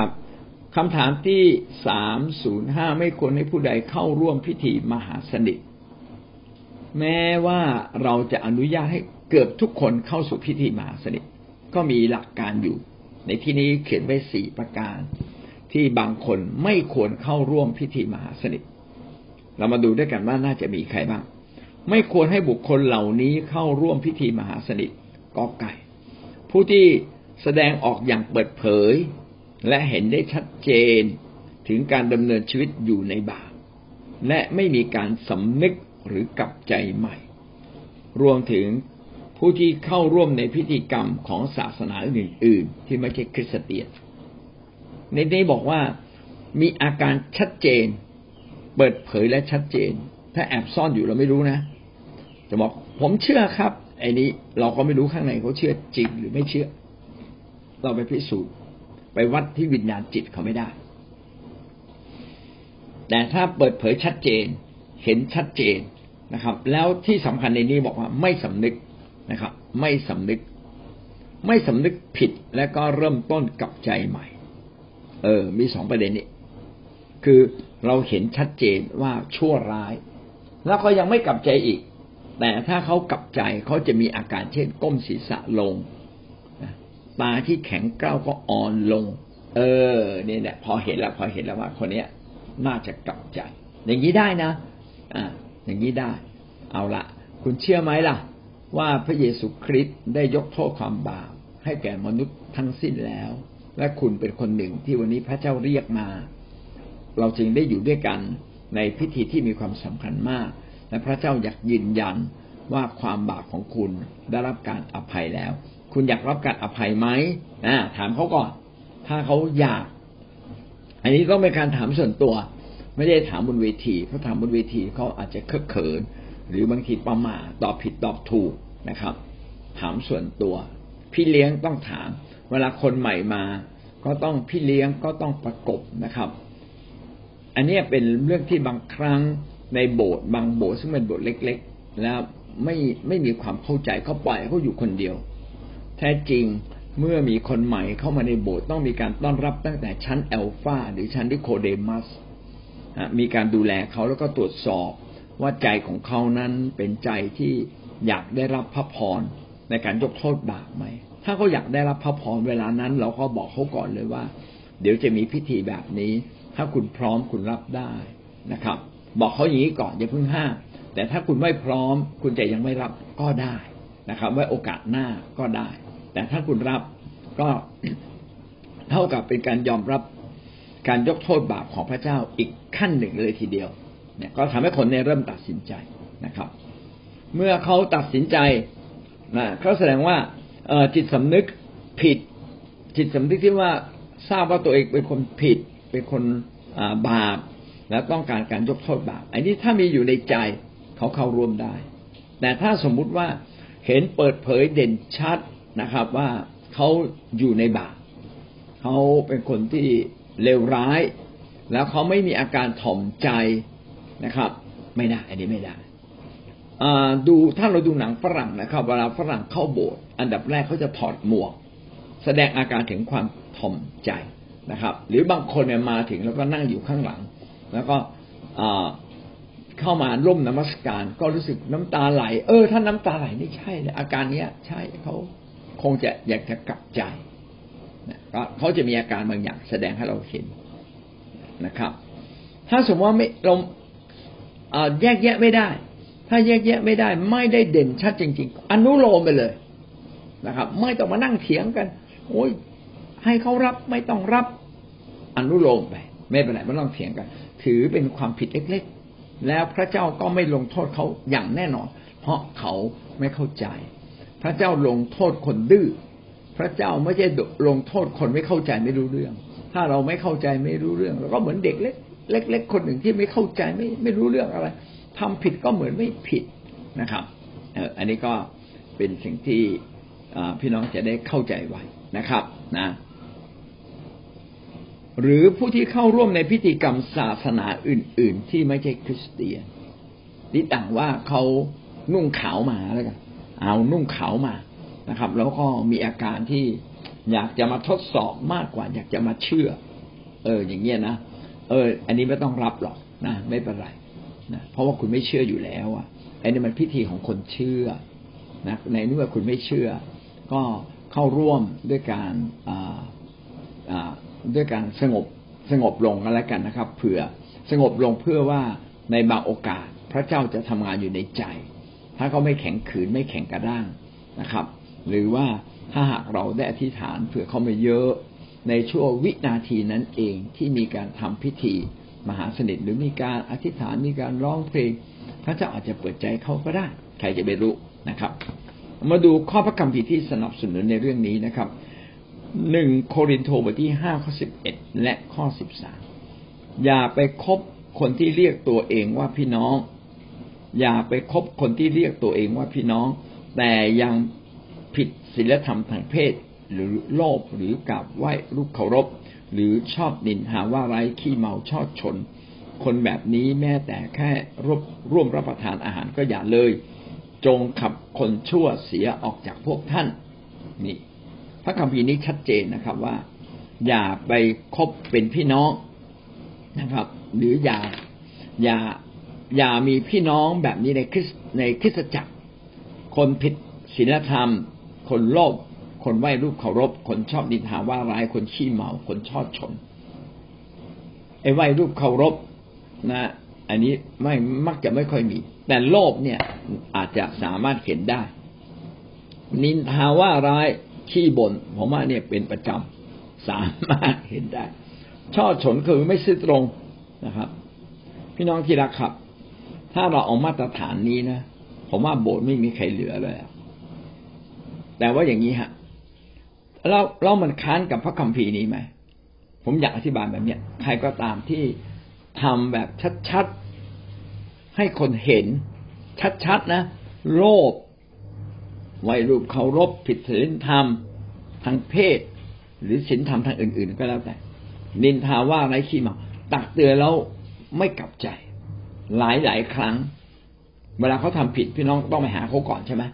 ครับคำถามที่สามศูนย์ห้าไม่ควรให้ผู้ใดเข้าร่วมพิธีมหาสนิท แม้ว่าเราจะอนุญาตให้เกือบทุกคนเข้าสู่พิธีมหาสนิท ก็มีหลักการอยู่ ในที่นี้เขียนไว้สี่ประการ ที่บางคนไม่ควรเข้าร่วมพิธีมหาสนิท เรามาดูด้วยกันว่าน่าจะมีใครบ้าง ไม่ควรให้บุคคลเหล่านี้เข้าร่วมพิธีมหาสนิทกอไก่ ผู้ที่แสดงออกอย่างเปิดเผย และเห็นได้ชัดเจนถึงการดำเนินชีวิตอยู่ในบาปและไม่มีการสำนึกหรือกลับใจใหม่ รวมถึงผู้ที่เข้าร่วมในพิธีกรรมของศาสนาอื่น ๆ ที่ไม่ใช่คริสเตียน ในนี้บอกว่ามีอาการชัดเจน เปิดเผยและชัดเจน ถ้าแอบซ่อนอยู่เราไม่รู้นะ จะบอกผมเชื่อครับไอ้นี้เราก็ไม่รู้ข้างในเขาเชื่อจริงหรือไม่เชื่อ เราไปพิสูจน์ ไปวัดที่วิญญาณจิตเขาไม่ได้ แต่ถ้าเปิดเผยชัดเจน เห็นชัดเจนนะครับ แล้วที่สำคัญในนี้บอกว่าไม่สำนึกนะครับ ไม่สำนึก ไม่สำนึกผิดและก็เริ่มต้นกับใจใหม่ เออ มีสองประเด็นนี้ คือเราเห็นชัดเจนว่าชั่วร้าย แล้วก็ยังไม่กลับใจอีก แต่ถ้าเขากลับใจเขาจะมีอาการเช่นก้มศีรษะลง ตาที่แข็งกร้าวก็อ่อนลง เออเนี่ยแหละพอเห็นแล้วพอเห็นแล้วว่าคนเนี้ยน่าจะกลับใจ อย่างนี้ได้นะอ่าอย่างนี้ได้ เอาละคุณเชื่อไหมล่ะ ว่าพระเยซูคริสต์ได้ยกโทษความบาปให้แก่มนุษย์ทั้งสิ้นแล้ว และคุณเป็นคนหนึ่งที่วันนี้พระเจ้าเรียกมา เราจึงได้อยู่ด้วยกันในพิธีที่มีความสำคัญมาก และพระเจ้าอยากยืนยันว่าความบาปของคุณได้รับการอภัยแล้ว คุณอยากรับการอภัยไหมนะถามเขาก่อน ถ้าเขาอยาก อันนี้ต้องเป็นการถามส่วนตัว ไม่ได้ถามบนเวทีเพราะถามบนเวทีเขาอาจจะเคอะเขิน หรือบางทีประมาทตอบผิดตอบถูกนะครับ ถามส่วนตัว พี่เลี้ยงต้องถาม เวลาคนใหม่มา ก็ต้องพี่เลี้ยงก็ต้องประกบนะครับ อันนี้เป็นเรื่องที่บางครั้งในโบสถ์บางโบสถ์ซึ่งเป็นโบสถ์เล็ก ๆ แล้วไม่ไม่มีความเข้าใจเขาปล่อยเขาอยู่คนเดียว แท้จริงเมื่อมีคนใหม่เข้ามาในโบสถ์ต้องมีการต้อนรับตั้งแต่ชั้นเอลฟาหรือชั้นดิโคเดมัสมีการดูแลเขาแล้วก็ตรวจสอบว่าใจของเขานั้นเป็นใจที่อยากได้รับพระพรในการยกโทษบาปไหม ถ้าเขาอยากได้รับพระพรเวลานั้น เราก็บอกเขาก่อนเลยว่า เดี๋ยวจะมีพิธีแบบนี้ ถ้าคุณพร้อมคุณรับได้นะครับ บอกเขาอย่างนี้ก่อนอย่าเพิ่งห้ามแต่ถ้าคุณไม่พร้อม คุณจะยังไม่รับก็ได้นะครับ ไว้โอกาสหน้าก็ได้ แต่ถ้าคุณรับก็เท่ากับเป็นการยอมรับการยกโทษบาปของพระเจ้าอีกขั้นหนึ่งเลยทีเดียว เนี่ยก็ทำให้คนเนี่ยเริ่มตัดสินใจนะครับ เมื่อเขาตัดสินใจนะเขาแสดงว่าเอจิตสำนึกผิด จิตสำนึกที่ว่าทราบว่าตัวเองเป็นคนผิด เป็นคนบาปและต้องการการยกโทษบาปอันนี้ถ้ามีอยู่ในใจเขาเข้าร่วมได้ แต่ถ้าสมมุติว่าเห็นเปิดเผยเด่นชัด นะครับ ว่าเขาอยู่ในบาปเขาเป็นคนที่เลวร้าย แล้วเขาไม่มีอาการถ่อมใจนะครับ ไม่ได้อันนี้ไม่ได้ดูถ้าเราดูหนังฝรั่งนะครับ เวลาฝรั่งเข้าโบสถ์อันดับแรกเขาจะถอดหมวก แสดงอาการถึงความถ่อมใจนะครับ หรือบางคนเนี่ยมาถึงแล้วก็นั่งอยู่ข้างหลัง แล้วก็เข้ามาร่มนมัสการ ก็รู้สึกน้ำตาไหล เออ ถ้าน้ำตาไหลนี่ใช่เลยอาการเนี้ย ใช่เขา คงจะอยากจะกลับใจก็เขาจะมีอาการบางอย่างแสดงให้เราเห็นนะครับ ถ้าสมมติว่าไม่เราแยกแยะไม่ได้ ถ้าแยกแยะไม่ได้ ไม่ได้เด่นชัดจริง ๆ อนุโลมไปเลยนะครับ ไม่ต้องมานั่งเถียงกัน โอ้ยให้เขารับไม่ต้องรับอนุโลมไป ไม่เป็นไรไม่ต้องเถียงกัน ถือเป็นความผิดเล็ก ๆ แล้วพระเจ้าก็ไม่ลงโทษเขาอย่างแน่นอน เพราะเขาไม่เข้าใจ พระเจ้าลงโทษคนดื้อพระเจ้าไม่ใช่ลงโทษคนไม่เข้าใจไม่รู้เรื่อง ถ้าเราไม่เข้าใจไม่รู้เรื่องเราก็เหมือนเด็กเล็กเล็กๆคนหนึ่งที่ไม่เข้าใจไม่ไม่รู้เรื่องอะไรทำผิดก็เหมือนไม่ผิดนะครับเอออันนี้ก็เป็นสิ่งที่พี่น้องจะได้เข้าใจไว้นะครับนะ หรือผู้ที่เข้าร่วมในพิธีกรรมศาสนาอื่น ๆ ที่ไม่ใช่คริสเตียนนี่ต่างว่าเขานุ่งขาวมาแล้วกัน เอานุ่งขาวมานะครับ แล้วก็มีอาการที่อยากจะมาทดสอบมากกว่า อยากจะมาเชื่อ เออ อย่างเงี้ยนะเออ อันนี้ไม่ต้องรับหรอกนะไม่เป็นไรนะเพราะว่าคุณไม่เชื่ออยู่แล้วอะอันนี้มันพิธีของคนเชื่อนะในเมื่อคุณไม่เชื่อ ก็เข้าร่วมด้วยการอ่าอ่าด้วยการสงบสงบลงกันแล้วกันนะครับ เผื่อสงบลงเพื่อว่าในบางโอกาสพระเจ้าจะทำงานอยู่ในใจ ถ้าเขาไม่แข็งขืนไม่แข็งกระด้างนะครับ หรือว่าถ้าหากเราได้อธิษฐานเผื่อเขาไมาเยอะ ในช่วงวินาทีนั้นเองที่มีการทำพิธีมหาสนิทหรือมีการอธิษฐานมีการร้องเพลง พระเจ้าอาจจะเปิดใจเขาก็ได้ ใครจะไปรู้นะครับ มาดูข้อพระคัมภีร์ที่สนับสนุนในเรื่องนี้นะครับหนึ่งโครินโตบทที่ห้าข้อสิบเอ็ดและข้อสิบสามอย่าไปคบคนที่เรียกตัวเองว่าพี่น้อง อย่าไปคบคนที่เรียกตัวเองว่าพี่น้อง แต่ยังผิดศีลธรรมทางเพศ หรือโลภหรือกราบไหว้รูปเคารพ หรือชอบนินหาว่าไร้ขี้เมาชอบชน คนแบบนี้แม้แต่แค่ร่วมร่วมรับประทานอาหารก็อย่าเลย จงขับคนชั่วเสียออกจากพวกท่านนี่พระคัมภีร์นี้ชัดเจนนะครับว่า อย่าไปคบเป็นพี่น้องนะครับ หรืออย่าอย่า อย่ามีพี่น้องแบบนี้ในคริสในคริสตจักร คนผิดศีลธรรม คนโลภคนไหว้รูปเคารพ คนชอบดินหาว่าร้ายคนขี้เมา คนชอบชนไอ้ไหว้รูปเคารพนะ อันนี้ไม่มักจะไม่ค่อยมี แต่โลภเนี่ยอาจจะสามารถเห็นได้ นินทาว่าร้ายขี้บน่นผมว่าเนี่ยเป็นประจำสามารถเห็นได้ชอบชนคือไม่ซื่อตรงนะครับ พี่น้องที่รักครับ ถ้าเราเอามาตรฐานนี้นะผมว่าโบสถ์ไม่มีใครเหลือเลยแต่ว่าอย่างนี้ฮะเราเรามันค้านกับพระคัมภีร์นี้ไหมผมอยากอธิบายแบบเนี้ยใครก็ตามที่ทำแบบชัดๆให้คนเห็น ชัดๆนะโลภไวรูปเคารพผิดศีลธรรมทางเพศ หรือศีลธรรมทางอื่น ๆ ก็แล้วแต่นินทาว่าไร้ขี้เมาตักเตือนแล้วไม่กลับใจ หลายหลายครั้ง เวลาเขาทำผิดพี่น้องต้องไปหาเขาก่อนใช่ไหม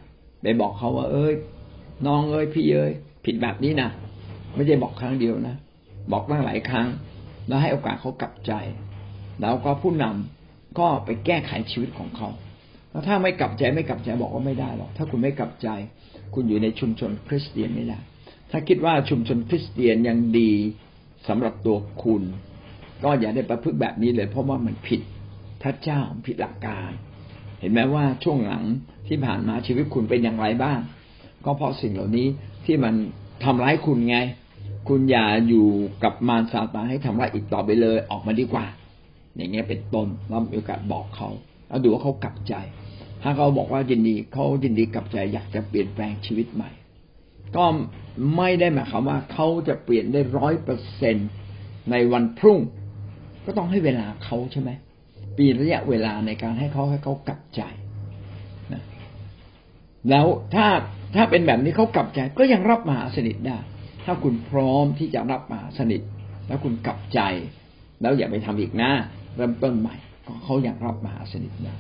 ไปบอกเขาว่า เอ้ย น้องเอ้ยพี่เอ้ยผิดแบบนี้นะไม่ใช่บอกครั้งเดียวนะบอกตั้งหลายครั้ง แล้วให้โอกาสเขากลับใจ แล้วก็ผู้นำก็ไปแก้ไขชีวิตของเขาแล้วถ้าไม่กลับใจไม่กลับใจบอกว่าไม่ได้หรอกถ้าคุณไม่กลับใจ คุณอยู่ในชุมชนคริสเตียนไม่ได้ถ้าคิดว่าชุมชนคริสเตียนยังดีสำหรับตัวคุณ ก็อย่าได้ประพฤติแบบนี้เลยเพราะว่ามันผิด พระเจ้าผิดหลักการ เห็นไหมว่าช่วงหลังที่ผ่านมาชีวิตคุณเป็นอย่างไรบ้าง ก็เพราะสิ่งเหล่านี้ที่มันทำร้ายคุณไง คุณอย่าอยู่กับมารซาตานให้ทำร้ายอีกต่อไปเลยออกมาดีกว่า อย่างเงี้ยเป็นต้นเรามีโอกาสบอกเขาแล้วดูว่าเขากลับใจ ถ้าเขาบอกว่ายินดีเขายินดีกลับใจอยากจะเปลี่ยนแปลงชีวิตใหม่ ก็ไม่ได้หมายความว่าเขาจะเปลี่ยนได้ร้อยเปอร์เซ็นในวันพรุ่ง ก็ต้องให้เวลาเขาใช่ไหม ปีระยะเวลาในการให้เขาให้เขากลับใจนะแล้วถ้าถ้าเป็นแบบนี้เขากลับใจก็ยังรับมหาสนิทได้ ถ้าคุณพร้อมที่จะรับมหาสนิท แล้วคุณกลับใจ แล้วอย่าไปทำอีกนะเริ่มต้นใหม่เขายากรับมหาสนิทได้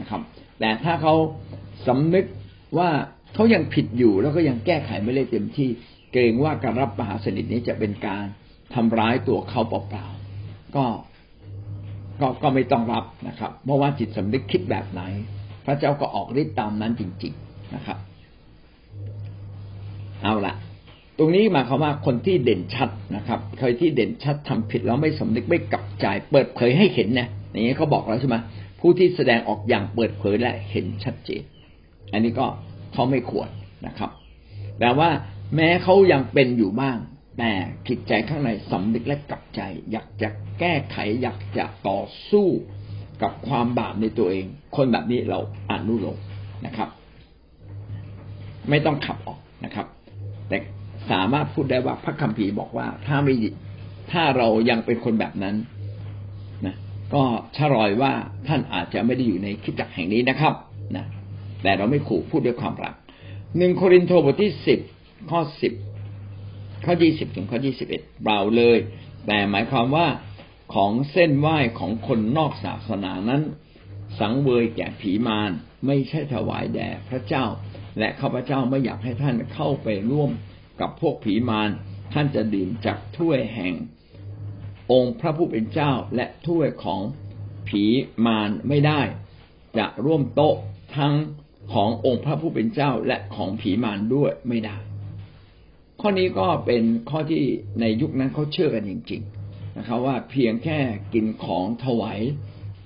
นะครับ แต่ถ้าเขาสำนึกว่าเขายังผิดอยู่แล้วก็ยังแก้ไขไม่ได้เต็มที่ เกรงว่าการรับมหาสนิทนี้จะเป็นการทำร้ายตัวเขาเปล่าๆก็ ก็ก็ไม่ต้องรับนะครับเพราะว่าจิตสำนึกคิดแบบไหน พระเจ้าก็ออกฤทธิ์ตามนั้นจริง ๆนะครับ เอาละตรงนี้หมายความว่าคนที่เด่นชัดนะครับใครที่เด่นชัดทำผิดแล้วไม่สำนึกไม่กลับใจ เปิดเผยให้เห็นนะอย่างนี้เขาบอกแล้วใช่ไหมผู้ที่แสดงออกอย่างเปิดเผยและเห็นชัดเจน อันนี้ก็เขาไม่ควรนะครับ แต่ว่าแม้เขายังเป็นอยู่บ้าง แต่จิตใจข้างในสำนึกและกลับใจ อยากจะแก้ไข อยากจะต่อสู้กับความบาปในตัวเอง คนแบบนี้เราอนุโลมนะครับ ไม่ต้องขับออกนะครับ แต่สามารถพูดได้ว่าพระคัมภีร์บอกว่า ถ้าไม่ถ้าเรายังเป็นคนแบบนั้นนะก็ชะรอยว่าท่านอาจจะไม่ได้อยู่ในคิดจักแห่งนี้นะครับนะแต่เราไม่ขู่พูดด้วยความรักหนึ่งโครินโตบทที่สิบข้อสิบ ข้อยี่สิบถึงข้อยี่สิบเอ็ดเปล่าเลย แต่หมายความว่าของเส้นไหว้ของคนนอกศาสนานั้น สังเวยแก่ผีมารไม่ใช่ถวายแด่พระเจ้า และข้าพเจ้าไม่อยากให้ท่านเข้าไปร่วมกับพวกผีมารท่านจะดื่มจากถ้วยแห่ง องค์พระผู้เป็นเจ้าและถ้วยของผีมารไม่ได้ จะร่วมโต๊ะทั้งขององค์พระผู้เป็นเจ้าและของผีมารด้วยไม่ได้ ข้อนี้ก็เป็นข้อที่ในยุคนั้นเขาเชื่อกันจริง ๆ นะครับ ว่าเพียงแค่กินของถวาย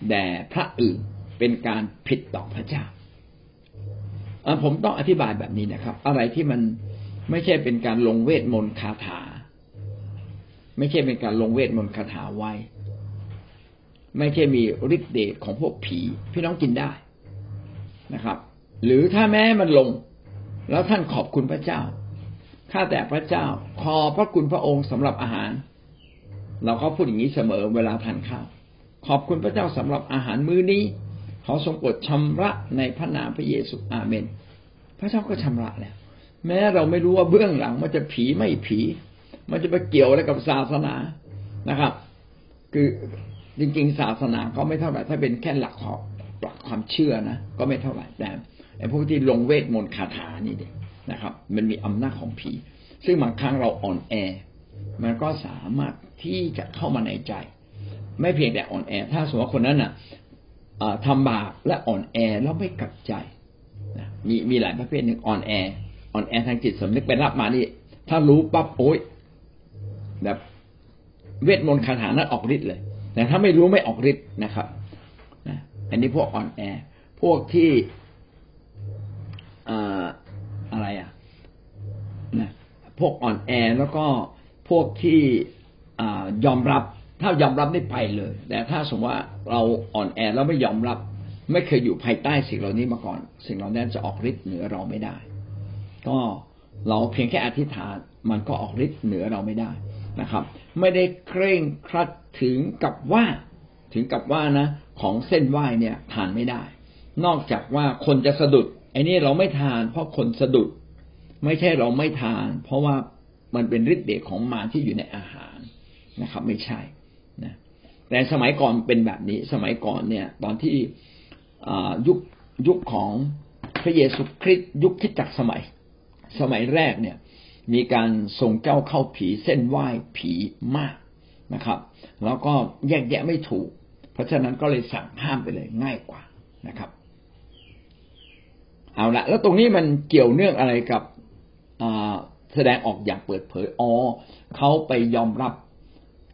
แด่พระอื่นเป็นการผิดต่อพระเจ้าผมต้องอธิบายแบบนี้นะครับ อะไรที่มันไม่ใช่เป็นการลงเวทมนต์คาถา ไม่ใช่เป็นการลงเวทมนต์คาถาไว้ ไม่ใช่มีฤทธิ์เดชของพวกผี พี่น้องกินได้นะครับ หรือถ้าแม้มันลง แล้วท่านขอบคุณพระเจ้า ข้าแต่พระเจ้า ขอพระคุณพระองค์สำหรับอาหาร เราก็พูดอย่างนี้เสมอเวลาทานข้าว ขอบคุณพระเจ้าสำหรับอาหารมื้อนี้ ขอทรงโปรดชำระในพระนามพระเยซูอาเมน พระเจ้าก็ชำระแล้ว แม้เราไม่รู้ว่าเบื้องหลังมันจะผีไม่ผี มันจะไปเกี่ยวอะไรกับศาสนานะครับ คือจริงๆ ศาสนาก็ไม่เท่าไหร่ถ้าเป็นแค่หลักของหลักความเชื่อนะก็ไม่เท่าไหร่แต่ไอ้พวกที่ลงเวทมนต์คาถานี่เด็ก นะครับ มันมีอำนาจของผี ซึ่งบางครั้งเราอ่อนแอ มันก็สามารถที่จะเข้ามาในใจ ไม่เพียงแต่อ่อนแอ ถ้าสมมติว่าคนนั้นอะทำบาปและอ่อนแอแล้วไม่กลับใจนะมีมีหลายประเภทหนึ่งอ่อนแออ่อนแอทางจิตสำนึกไปรับมานี่ถ้ารู้ปั๊บโอ๊ยแบบเวทมนต์คาถานั้นออกฤทธิ์เลยแต่ถ้าไม่รู้ไม่ออกฤทธิ์นะครับนะอันนี้พวกอ่อนแอ พวกที่อะไรอะนะ พวกอ่อนแอแล้วก็พวกที่ยอมรับ ถ้ายอมรับได้ไปเลย แต่ถ้าสมมติว่าเราอ่อนแอแล้วไม่ยอมรับ ไม่เคยอยู่ภายใต้สิ่งเหล่านี้มาก่อน สิ่งเหล่านั้นจะออกฤทธิ์เหนือเราไม่ได้ ก็เราเพียงแค่อธิษฐานมันก็ออกฤทธิ์เหนือเราไม่ได้นะครับ ไม่ได้เคร่งครัดถึงกับว่าถึงกับว่านะของเส้นไหว้เนี่ยทานไม่ได้ นอกจากว่าคนจะสะดุดไอ้นี่เราไม่ทานเพราะคนสะดุด ไม่ใช่เราไม่ทาน เพราะว่ามันเป็นฤทธิ์เดชของมารที่อยู่ในอาหารนะครับ ไม่ใช่นะแต่สมัยก่อนเป็นแบบนี้ สมัยก่อนเนี่ย ตอนที่ยุคยุคของพระเยซูคริสต์ยุคที่จักสมัย สมัยแรกเนี่ย มีการส่งเจ้าเข้าผีเส้นไหว้ผีมากนะครับ แล้วก็แยกแยะไม่ถูก เพราะฉะนั้นก็เลยสั่งห้ามไปเลยง่ายกว่านะครับ เอาละแล้วตรงนี้มันเกี่ยวเนื่องอะไรกับ แสดงออกอย่างเปิดเผยอ๋อเขาไปยอมรับ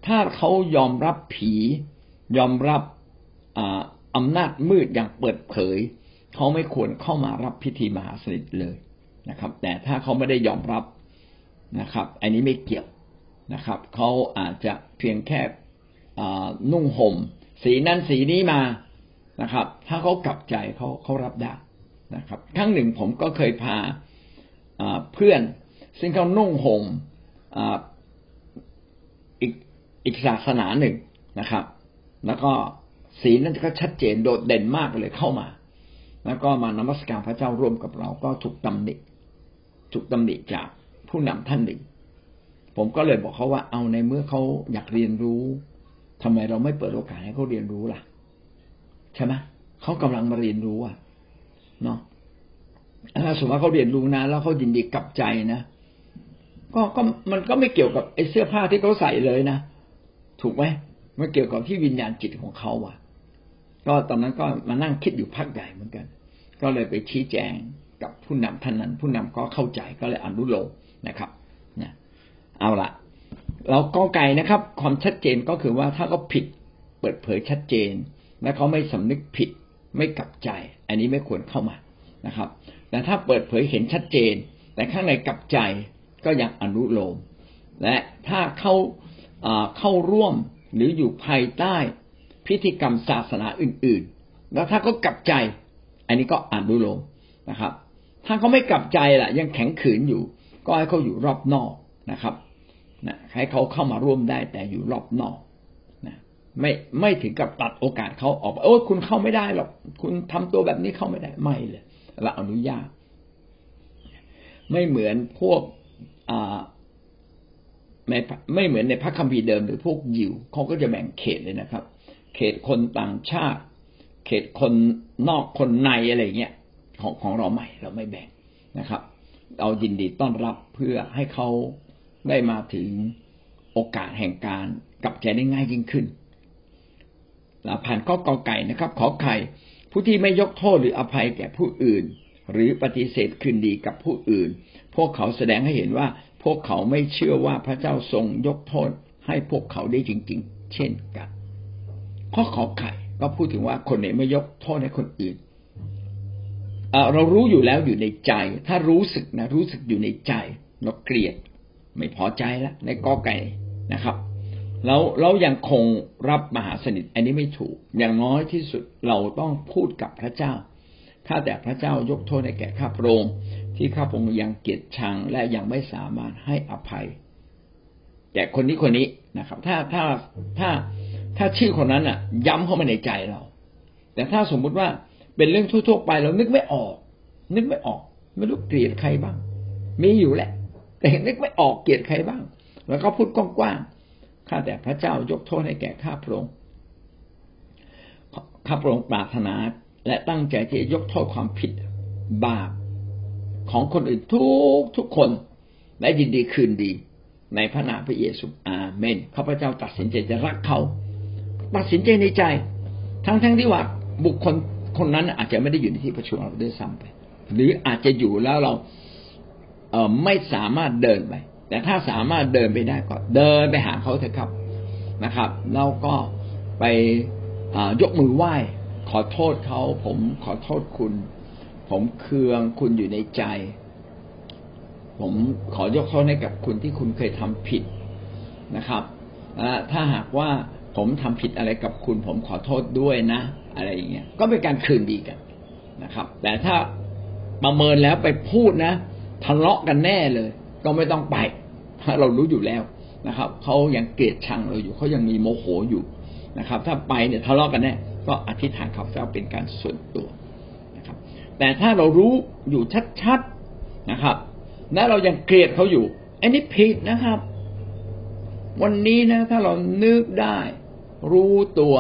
ถ้าเขายอมรับผี ยอมรับอำนาจมืดอย่างเปิดเผย เขาไม่ควรเข้ามารับพิธีมหาสนิทเลยนะครับ แต่ถ้าเขาไม่ได้ยอมรับนะครับ อันนี้ไม่เกี่ยวนะครับ เขาอาจจะเพียงแค่นุ่งห่ม สีนั้นสีนี้มานะครับ ถ้าเขากลับใจเขาเขารับได้นะครับ ครั้งหนึ่งผมก็เคยพา เพื่อนซึ่งเขานุ่งห่มอีกอีกศาสนาหนึ่งนะครับ แล้วก็สีนั้นก็ชัดเจนโดดเด่นมากเลยเข้ามา แล้วก็มานมัสการพระเจ้าร่วมกับเราก็ถูกตำหนิถูกตำหนิจากผู้นำท่านหนึ่ง ผมก็เลยบอกเขาว่าเอาในเมื่อเขาอยากเรียนรู้ทำไมเราไม่เปิดโอกาสให้เขาเรียนรู้ล่ะ ใช่ไหมเขากำลังมาเรียนรู้อะเนาะ ถ้าสมมติว่าเขาเรียนรู้นะ แล้วเขายินดีกลับใจนะก็ก็มันก็ไม่เกี่ยวกับไอ้เสื้อผ้าที่เขาใส่เลยนะถูกไหมมันเกี่ยวกับที่วิญญาณจิตของเขาอะ ก็ตอนนั้นก็มานั่งคิดอยู่พักใหญ่เหมือนกัน ก็เลยไปชี้แจงกับผู้นำท่านนั้น ผู้นำก็เข้าใจก็เลยอนุโลมนะครับน่ะเอาละเราก็ไกลนะครับ ความชัดเจนก็คือว่าถ้าเขาผิดเปิดเผยชัดเจน และเขาไม่สำนึกผิดไม่กลับใจ อันนี้ไม่ควรเข้ามานะครับ แต่ถ้าเปิดเผยเห็นชัดเจน แต่ข้างในกับใจก็ยังอนุโลม และถ้าเข้าเข้าร่วมหรืออยู่ภายใต้พิธีกรรมศาสนาอื่น ๆ แล้วถ้าเขากลับใจ อันนี้ก็อนุโลมนะครับ ถ้าเขาไม่กลับใจล่ะ ยังแข็งขืนอยู่ ก็ให้เขาอยู่รอบนอกนะครับนะให้เขาเข้ามาร่วมได้แต่อยู่รอบนอกนะไม่ไม่ถึงกับตัดโอกาสเขาออกโอ้คุณเข้าไม่ได้หรอกคุณทำตัวแบบนี้เข้าไม่ได้ไม่เลย เราอนุญาต ไม่เหมือนพวกในไม่เหมือนในพระคัมภีร์เดิมหรือพวกยิวเขาก็จะแบ่งเขตเลยนะครับ เขตคนต่างชาติ เขตคนนอกคนในอะไรเงี้ยของของเราใหม่เราไม่แบ่งนะครับ เรายินดีต้อนรับเพื่อให้เขาได้มาถึงโอกาสแห่งการกลับใจได้ง่ายยิ่งขึ้นผ่านข้อกอไก่นะครับ ขอไข่ ผู้ที่ไม่ยกโทษหรืออภัยแก่ผู้อื่น หรือปฏิเสธคืนดีกับผู้อื่น พวกเขาแสดงให้เห็นว่า พวกเขาไม่เชื่อว่าพระเจ้าทรงยกโทษให้พวกเขาได้จริง ๆ เช่นกัน ข้อขอไข่ก็พูดถึงว่าคนไหนไม่ยกโทษให้คนอื่นเรารู้อยู่แล้วอยู่ในใจ ถ้ารู้สึกนะรู้สึกอยู่ในใจ เราเกลียด ไม่พอใจแล้วในกอไก่นะครับ แล้วเรายังคงรับมหาสนิท อันนี้ไม่ถูก อย่างน้อยที่สุดเราต้องพูดกับพระเจ้าถ้าแต่พระเจ้ายกโทษในแก่ข้าพระองค์ที่ข้าพระองค์ยังเกลียดชังและยังไม่สามารถให้อภัยแก่คนนี้คนนี้นะครับ ถ้าถ้าถ้าถ้าชื่อคนนั้นอะ ย้ำเข้ามาในใจเรา แต่ถ้าสมมุติว่าเป็นเรื่องทั่วๆไปเรานึกไม่ออก นึกไม่ออก ไม่รู้เกลียดใครบ้าง มีอยู่แหละ แต่นึกไม่ออกเกลียดใครบ้าง แล้วก็พูดกว้างๆ ข้าแต่พระเจ้ายกโทษให้แก่ข้าพระองค์ข้าพระองค์ปรารถนาและตั้งใจที่จะยกโทษความผิดบาปของคนอื่นทุกทุกคนและยินดีคืนดี ในพระนามพระเยซูอาเมนข้าพเจ้าตัดสินใจจะรักเขา ตัดสินใจในใจ ทั้งทั้งที่ว่าบุคคลคนนั้นอาจจะไม่ได้อยู่ในที่ประชุมเราด้วยซ้ำไป หรืออาจจะอยู่แล้วเราเออไม่สามารถเดินไป แต่ถ้าสามารถเดินไปได้ก็เดินไปหาเขาเถอะครับนะครับเราก็ไปยกมือไหว้ ขอโทษเขาผมขอโทษคุณ ผมเคืองคุณอยู่ในใจ ผมขอยกโทษให้กับคุณที่คุณเคยทำผิดนะครับถ้าหากว่าผมทำผิดอะไรกับคุณ ผมขอโทษด้วยนะ อะไรอย่างเงี้ยก็เป็นการคืนดีกันนะครับ แต่ถ้าประเมินแล้วไปพูดนะทะเลาะกันแน่เลย ก็ไม่ต้องไปเพราเรารู้อยู่แล้วนะครับเขายังเกลียดชังเราอยู่เขายังมีโมโหอยู่นะครับ ถ้าไปเนี่ยทะเลาะกันแน่ก็อธิษฐานขับเจ้าเป็นการส่วนตัวนะครับ แต่ถ้าเรารู้อยู่ชัดๆนะครับ และเรายังเกลียดเขาอยู่อันนี้ผิดนะครับ วันนี้นะ ถ้าเรานึกได้ รู้ตัว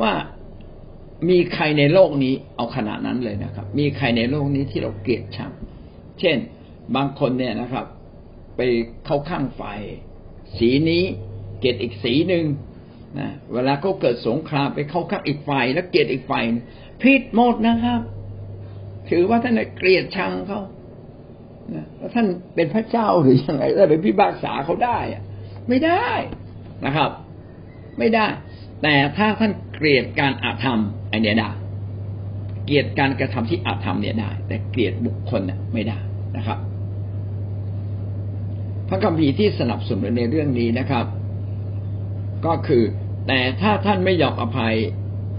ว่ามีใครในโลกนี้เอาขนาดนั้นเลยนะครับ มีใครในโลกนี้ที่เราเกลียดชังเช่น บางคนเนี่ยนะครับ ไปเข้าข้างฝ่าย สีนี้เกลียดอีกสีหนึ่งนะเวลาเขาเกิดสงครามไปเข้าข้างอีกฝ่าย แล้วเกลียดอีกฝ่ายผิดหมดนะครับ ถือว่าท่านเกลียดชังเขาแล้วท่านเป็นพระเจ้าหรือยังไงแล้วไปพิพากษาเขาได้อะไม่ได้นะครับ ไม่ได้ แต่ถ้าท่านเกลียดการอาธรรมไอเนี้ยได้เกลียดการกระทำที่อาธรรมเนี่ยได้ แต่เกลียดบุคคลเนี่ยไม่ได้นะครับ พระคัมภีร์ที่สนับสนุนในเรื่องนี้นะครับ ก็คือแต่ถ้าท่านไม่ยอมอภัย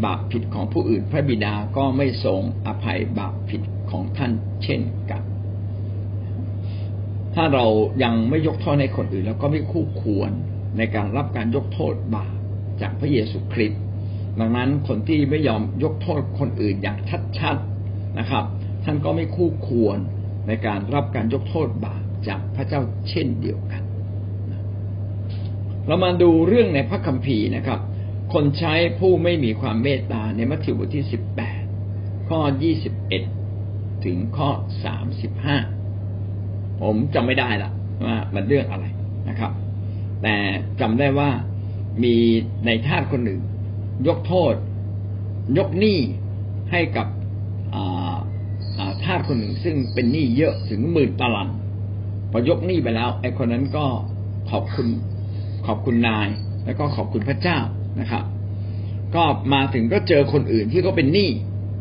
บาปผิดของผู้อื่น พระบิดาก็ไม่ทรงอภัยบาปผิดของท่านเช่นกัน ถ้าเรายังไม่ยกโทษให้คนอื่น แล้วก็ไม่คู่ควรในการรับการยกโทษบาปจากพระเยซูคริสต์ดังนั้นคนที่ไม่ยอมยกโทษคนอื่นอย่างชัดๆนะครับ ท่านก็ไม่คู่ควรในการรับการยกโทษบาป จากพระเจ้าเช่นเดียวกัน เรามาดูเรื่องในพระคัมภีร์นะครับ คนใช้ผู้ไม่มีความเมตตาในมัทธิวบทที่สิบแปดข้อยี่สิบเอ็ดถึงข้อสามสิบห้าผมจำไม่ได้ละว่ามันเรื่องอะไรนะครับ แต่จำได้ว่ามีในทาสคนหนึ่ง ยกโทษ ยกหนี้ให้กับทาสคนหนึ่งซึ่งเป็นหนี้เยอะถึงหมื่นตลัน พอยกหนี้ไปแล้ว ไอ้คนนั้นก็ขอบคุณขอบคุณนาย แล้วก็ขอบคุณพระเจ้านะครับ ก็มาถึงก็เจอคนอื่นที่ก็เป็นหนี้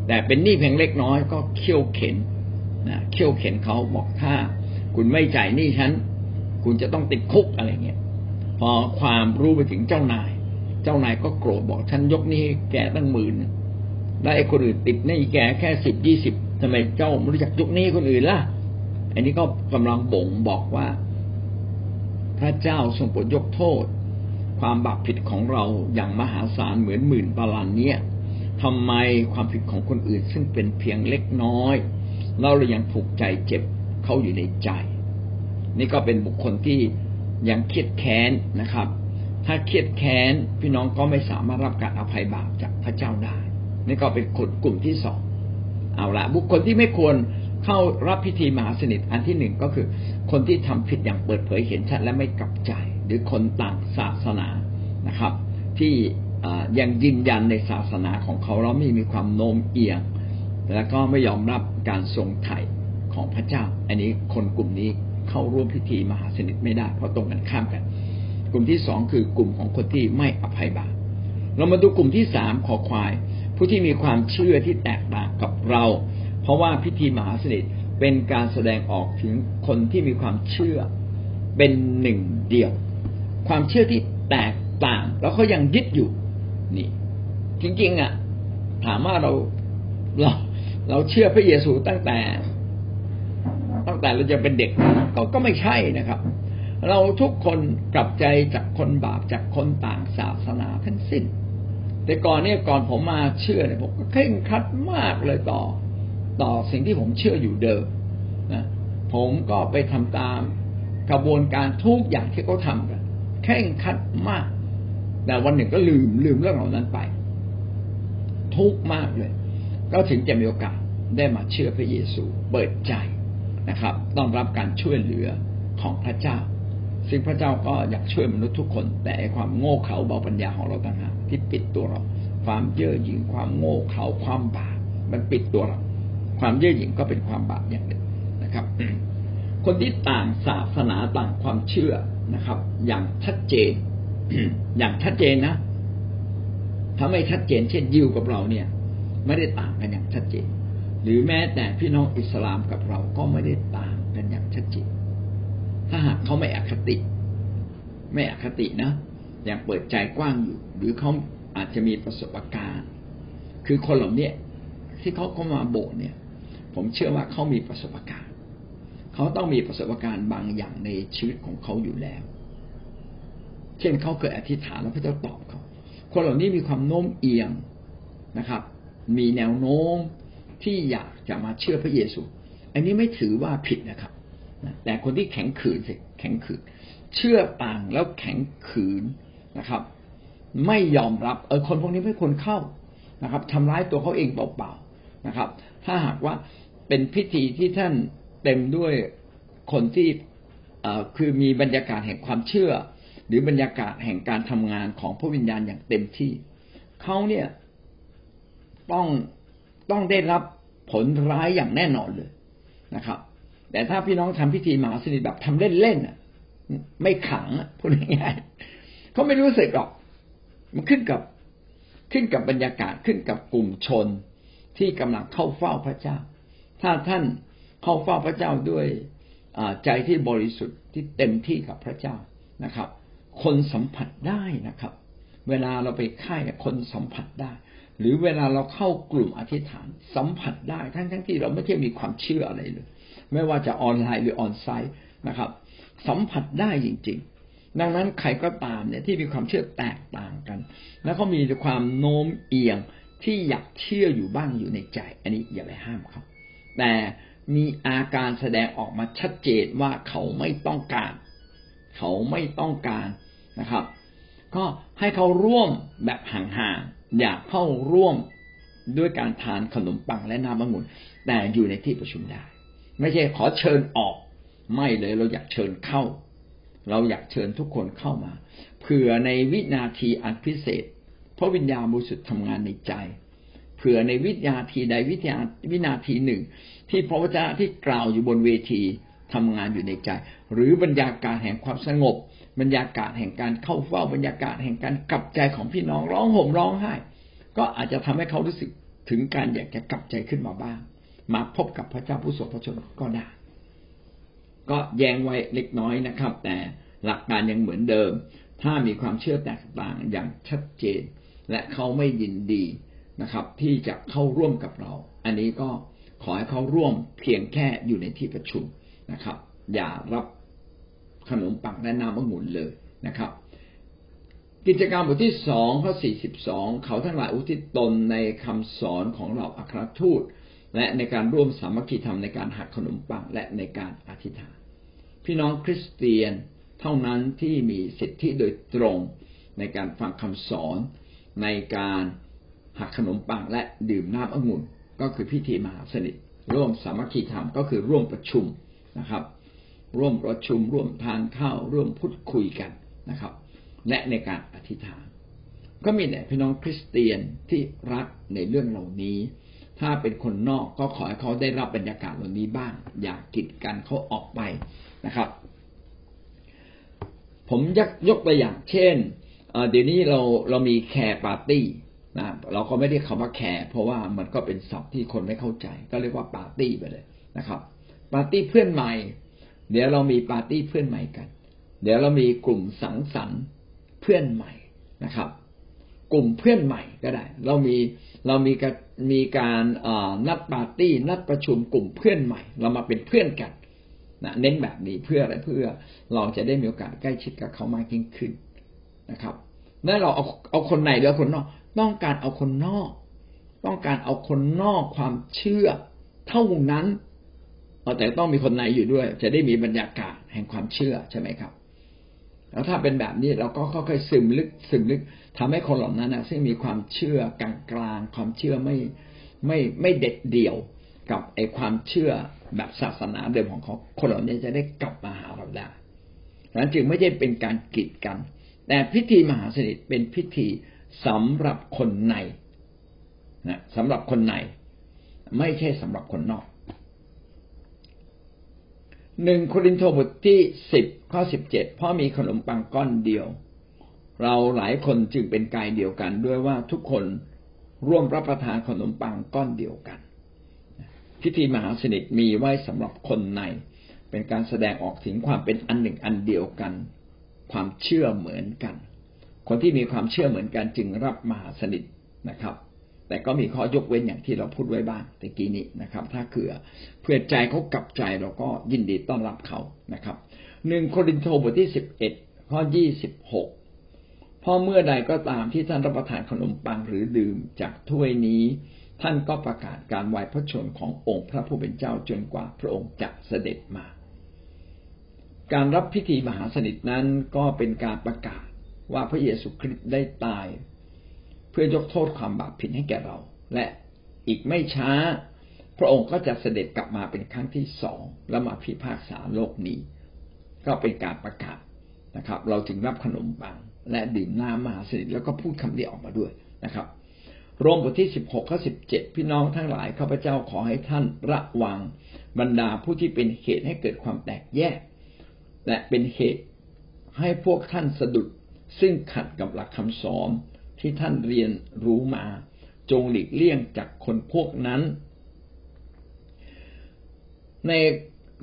แต่เป็นหนี้เพียงเล็กน้อยก็เคี่ยวเข็นนะเคี่ยวเข็นเขาบอกถ้า คุณไม่จ่ายหนี้ฉันคุณจะต้องติดคุกอะไรเงี้ยพอความรู้ไปถึงเจ้านาย เจ้านายก็โกรธบอกฉันยกหนี้แกตั้งหมื่นแล้วไอ้คนอื่นติดหนี้แกแค่สิบยี่สิบทำไมเจ้าไม่รู้จักยกหนี้คนอื่นล่ะ อันนี้ก็กำลังบ่งบอกว่า พระเจ้าทรงโปรดยกโทษ ความบาปผิดของเราอย่างมหาศาลเหมือนหมื่นตารางเนี้ยทำไมความผิดของคนอื่นซึ่งเป็นเพียงเล็กน้อย เราเลยยังผูกใจเจ็บเขาอยู่ในใจ นี่ก็เป็นบุคคลที่ยังเครียดแค้นนะครับ ถ้าเครียดแค้นพี่น้องก็ไม่สามารถรับการอภัยบาปจากพระเจ้าได้ นี่ก็เป็นกลุ่มที่สองเอาละบุคคลที่ไม่ควร เข้ารับพิธีมหาสนิทอันที่หนึ่งก็คือ คนที่ทำผิดอย่างเปิดเผยเห็นชัดและไม่กลับใจ หรือคนต่างศาสนานะครับ ที่ยังยืนยันในศาสนาของเขาแล้วไม่มีความโน้มเอียง แล้วก็ไม่ยอมรับการทรงไถ่ของพระเจ้า อันนี้คนกลุ่มนี้เข้าร่วมพิธีมหาสนิทไม่ได้ เพราะตรงกันข้ามกัน กลุ่มที่สองคือกลุ่มของคนที่ไม่อภัยบาปเรามาดูกลุ่มที่สามขอควาย ผู้ที่มีความเชื่อที่แตกต่างกับเรา ราะว่าพิธีมหาสนิทเป็นการแสดงออกถึงคนที่มีความเชื่อเป็นหนึ่งเดียว ความเชื่อที่แตกต่างแล้วเขายังยึดอยู่นี่ จริงๆอะ ถามว่าเราเราเราเชื่อพระเยซูตั้งแต่ ตั้งแต่เราจะเป็นเด็กก็ก็ไม่ใช่นะครับ เราทุกคนกลับใจจากคนบาปจากคนต่างศาสนาทั้งสิ้น แต่ก่อนเนี่ยก่อนผมมาเชื่อเนี่ยผมก็เคร่งครัดมากเลยต่อ ต่อสิ่งที่ผมเชื่ออยู่เดิมนะผมก็ไปทำตามกระบวนการทุกอย่างที่เขาทากันแข่งขัดมาก แต่วันหนึ่งก็ลืมลืมเรื่องเหล่านั้นไป ทุกมากเลย ก็ถึงจะมีโอกาสได้มาเชื่อพระเยซูเปิดใจนะครับต้องรับการช่วยเหลือของพระเจ้า ซึ่งพระเจ้าก็อยากช่วยมนุษย์ทุกคน แต่ความโง่เขลาเบาปัญญาของเราต่างหากที่ปิดตัวเรา ความเย่อหยิ่งความโง่เขลาความบาปมันปิดตัวเรา ความเย่อหยิ่งก็เป็นความบาปอย่างหนึ่งนะครับ คนที่ต่างศาสนาต่างความเชื่อนะครับ อย่างชัดเจน อย่างชัดเจนนะถ้าไม่ชัดเจน เช่นยิวกับเราเนี่ย ไม่ได้ต่างกันอย่างชัดเจน หรือแม้แต่พี่น้องอิสลามกับเราก็ไม่ได้ต่างกันอย่างชัดเจน ถ้าหากเขาไม่อคติ ไม่อคตินะอย่างเปิดใจกว้างอยู่ หรือเขาอาจจะมีประสบการณ์ คือคนเหล่านี้ที่เขาเข้ามาโบสเนี่ย ผมเชื่อว่าเขามีประสบการณ์ เขาต้องมีประสบการณ์บางอย่างในชีวิตของเขาอยู่แล้ว เช่นเขาเคยอธิษฐานแล้วพระเจ้าตอบเขา คนเหล่านี้มีความโน้มเอียงนะครับ มีแนวโน้มที่อยากจะมาเชื่อพระเยซู อันนี้ไม่ถือว่าผิดนะครับ แต่คนที่แข็งขืนสิแข็งขืน เชื่อต่างแล้วแข็งขืนนะครับ ไม่ยอมรับ เออคนพวกนี้ไม่ควรเข้านะครับทำร้ายตัวเขาเองเปล่าๆ นะครับ ถ้าหากว่าเป็นพิธีที่ท่านเต็มด้วยคนที่คือมีบรรยากาศแห่งความเชื่อ หรือบรรยากาศแห่งการทำงานของพระวิญญาณอย่างเต็มที่เขาเนี่ยต้องต้องได้รับผลร้ายอย่างแน่นอนเลยนะครับ แต่ถ้าพี่น้องทำพิธีมหาสนิทแบบทำเล่นๆไม่ขังพูดง่ายๆเขาไม่รู้สึกหรอก มันขึ้นกับขึ้นกับบรรยากาศขึ้นกับกลุ่มชน ที่กำลังเข้าเฝ้าพระเจ้า ถ้าท่านเข้าเฝ้าพระเจ้าด้วยใจที่บริสุทธิ์ที่เต็มที่กับพระเจ้านะครับ คนสัมผัสได้นะครับ เวลาเราไปค่ายคนสัมผัสได้ หรือเวลาเราเข้ากลุ่มอธิษฐานสัมผัสได้ทั้งทั้งที่เราไม่ได้มีความเชื่ออะไรเลย ไม่ว่าจะออนไลน์หรือออนไซต์นะครับ สัมผัสได้จริง ๆ ดังนั้นใครก็ตามเนี่ยที่มีความเชื่อแตกต่างกัน แล้วก็มีความโน้มเอียง ที่อยากเชื่ออยู่บ้างอยู่ในใจ อันนี้อย่าไปห้ามเขาแต่มีอาการแสดงออกมาชัดเจนว่าเขาไม่ต้องการ เขาไม่ต้องการนะครับ ก็ให้เขาร่วมแบบห่างๆอยากเข้าร่วมด้วยการทานขนมปังและน้ำองุ่นแต่อยู่ในที่ประชุมได้ ไม่ใช่ขอเชิญออก ไม่เลยเราอยากเชิญเข้า เราอยากเชิญทุกคนเข้ามาเผื่อในวินาทีอันพิเศษ พระวิญญาณบริสุทธิ์ทำงานในใจ เผื่อในวินาทีใดวินาวินาทีหนึ่ง ที่พระวจนะที่กล่าวอยู่บนเวทีทำงานอยู่ในใจ หรือบรรยากาศแห่งความสงบ บรรยากาศแห่งการเข้าเฝ้าบรรยากาศแห่งการกลับใจของพี่น้องร้องห่มร้องไห้ ก็อาจจะทำให้เขารู้สึกถึงการอยากจะกลับใจขึ้นมาบ้าง มาพบกับพระเจ้าผู้ทรงพระชนก็ได้ ก็แยงไว้เล็กน้อยนะครับ แต่หลักการยังเหมือนเดิม ถ้ามีความเชื่อแตกต่างอย่างชัดเจน และเขาไม่ยินดีนะครับ ที่จะเข้าร่วมกับเรา อันนี้ก็ขอให้เขาร่วมเพียงแค่อยู่ในที่ประชุมนะครับ อย่ารับขนมปังและน้ำองุ่นเลยนะครับ กิจกรรมบทที่สองข้อสี่สิบสองเขาทั้งหลายอุทิศตนในคำสอนของเราอัครทูต และในการร่วมสามัคคีธรรมในการหักขนมปังและในการอธิษฐาน พี่น้องคริสเตียนเท่านั้นที่มีสิทธิโดยตรงในการฟังคำสอน ในการหักขนมปังและดื่มน้ำองุ่น ก็คือพิธีมหาสนิท ร่วมสามัคคีธรรมก็คือร่วมประชุมนะครับ ร่วมประชุมร่วมทานข้าวร่วมพูดคุยกันนะครับ และในการอธิษฐาน ก็มีแต่พี่น้องคริสเตียนที่รักในเรื่องเหล่านี้ ถ้าเป็นคนนอกก็ขอให้เขาได้รับบรรยากาศเหล่านี้บ้าง อย่ากีดกันเขาออกไปนะครับ ผมยกยกตัวอย่างเช่น เดี๋ยวนี้เราเรามี care party นะเราก็ไม่ใช้คำว่า care เพราะว่ามันก็เป็นศัพท์ที่คนไม่เข้าใจ ก็เรียกว่าปาร์ตี้ไปเลยนะครับปาร์ตี้เพื่อนใหม่ เดี๋ยวเรามีปาร์ตี้เพื่อนใหม่กัน เดี๋ยวเรามีกลุ่มสังสรรค์เพื่อนใหม่นะครับ กลุ่มเพื่อนใหม่ก็ได้ เรามีเรามีการมีการนัดปาร์ตี้นัดประชุมกลุ่มเพื่อนใหม่ เรามาเป็นเพื่อนกันนะเน้นแบบนี้เพื่ออะไรเพื่อเราจะได้มีโอกาสใกล้ชิดกับเขามากยิ่งขึ้น นะครับนั่นเราเอาเอาคนในหรือคนนอก ต้องการเอาคนนอก ต้องการเอาคนนอกความเชื่อ เท่านั้นแต่ต้องมีคนในอยู่ด้วย จะได้มีบรรยากาศแห่งความเชื่อใช่ไหมครับ แล้วถ้าเป็นแบบนี้เราก็ค่อยๆซึมลึกซึมลึกทำให้คนเหล่านั้นนะซึ่งมีความเชื่อกลางกลางความเชื่อไม่ไม่ไม่เด็ดเดี่ยวกับไอความเชื่อแบบศาสนาเดิมของเขาคนเหล่านี้จะได้กลับมาหาเราได้ดังนั้นจึงไม่ใช่เป็นการกีดกัน แต่พิธีมหาสนิทเป็นพิธีสำหรับคนในนะสำหรับคนใน ไม่ใช่สำหรับคนนอกหนึ่งโครินธ์บทที่สิบข้อสิบเจ็ดพราะมีขนมปังก้อนเดียว เราหลายคนจึงเป็นกายเดียวกันด้วยว่าทุกคนร่วมรับประทานขนมปังก้อนเดียวกัน พิธีมหาสนิทมีไว้สำหรับคนใน เป็นการแสดงออกถึงความเป็นอันหนึ่งอันเดียวกัน ความเชื่อเหมือนกัน คนที่มีความเชื่อเหมือนกันจึงรับมหาสนิทนะครับ แต่ก็มีข้อยกเว้นอย่างที่เราพูดไว้บ้างตะกี้นี้นะครับ ถ้าเกือเพื่อใจเขากลับใจเราก็ยินดีต้อนรับเขานะครับหนึ่งโครินโตบทที่สิบเอ็ดข้อยี่สิบหกพอเมื่อใดก็ตามที่ท่านรับประทานขนมปังหรือดื่มจากถ้วยนี้ ท่านก็ประกาศการไหวพระชนขององค์พระผู้เป็นเจ้าจนกว่าพระองค์จะเสด็จมา การรับพิธีมหาสนิทนั้นก็เป็นการประกาศว่าพระเยซูคริสต์ได้ตาย เพื่อยกโทษความบาปผิดให้แก่เรา และอีกไม่ช้า พระองค์ก็จะเสด็จกลับมาเป็นครั้งที่สองแล้วมาพิพากษาโลกนี้ ก็เป็นการประกาศนะครับ เราจึงรับขนมปัง และดื่มน้ำมหาสนิทแล้วก็พูดคำนี้ออกมาด้วยนะครับโรมบทที่สิบหกข้อสิบเจ็ดพี่น้องทั้งหลายข้าพเจ้าขอให้ท่านระวังบรรดาผู้ที่เป็นเหตุให้เกิดความแตกแยก และเป็นเหตุให้พวกท่านสะดุดซึ่งขัดกับหลักคำสอนที่ท่านเรียนรู้มา จงหลีกเลี่ยงจากคนพวกนั้น ใน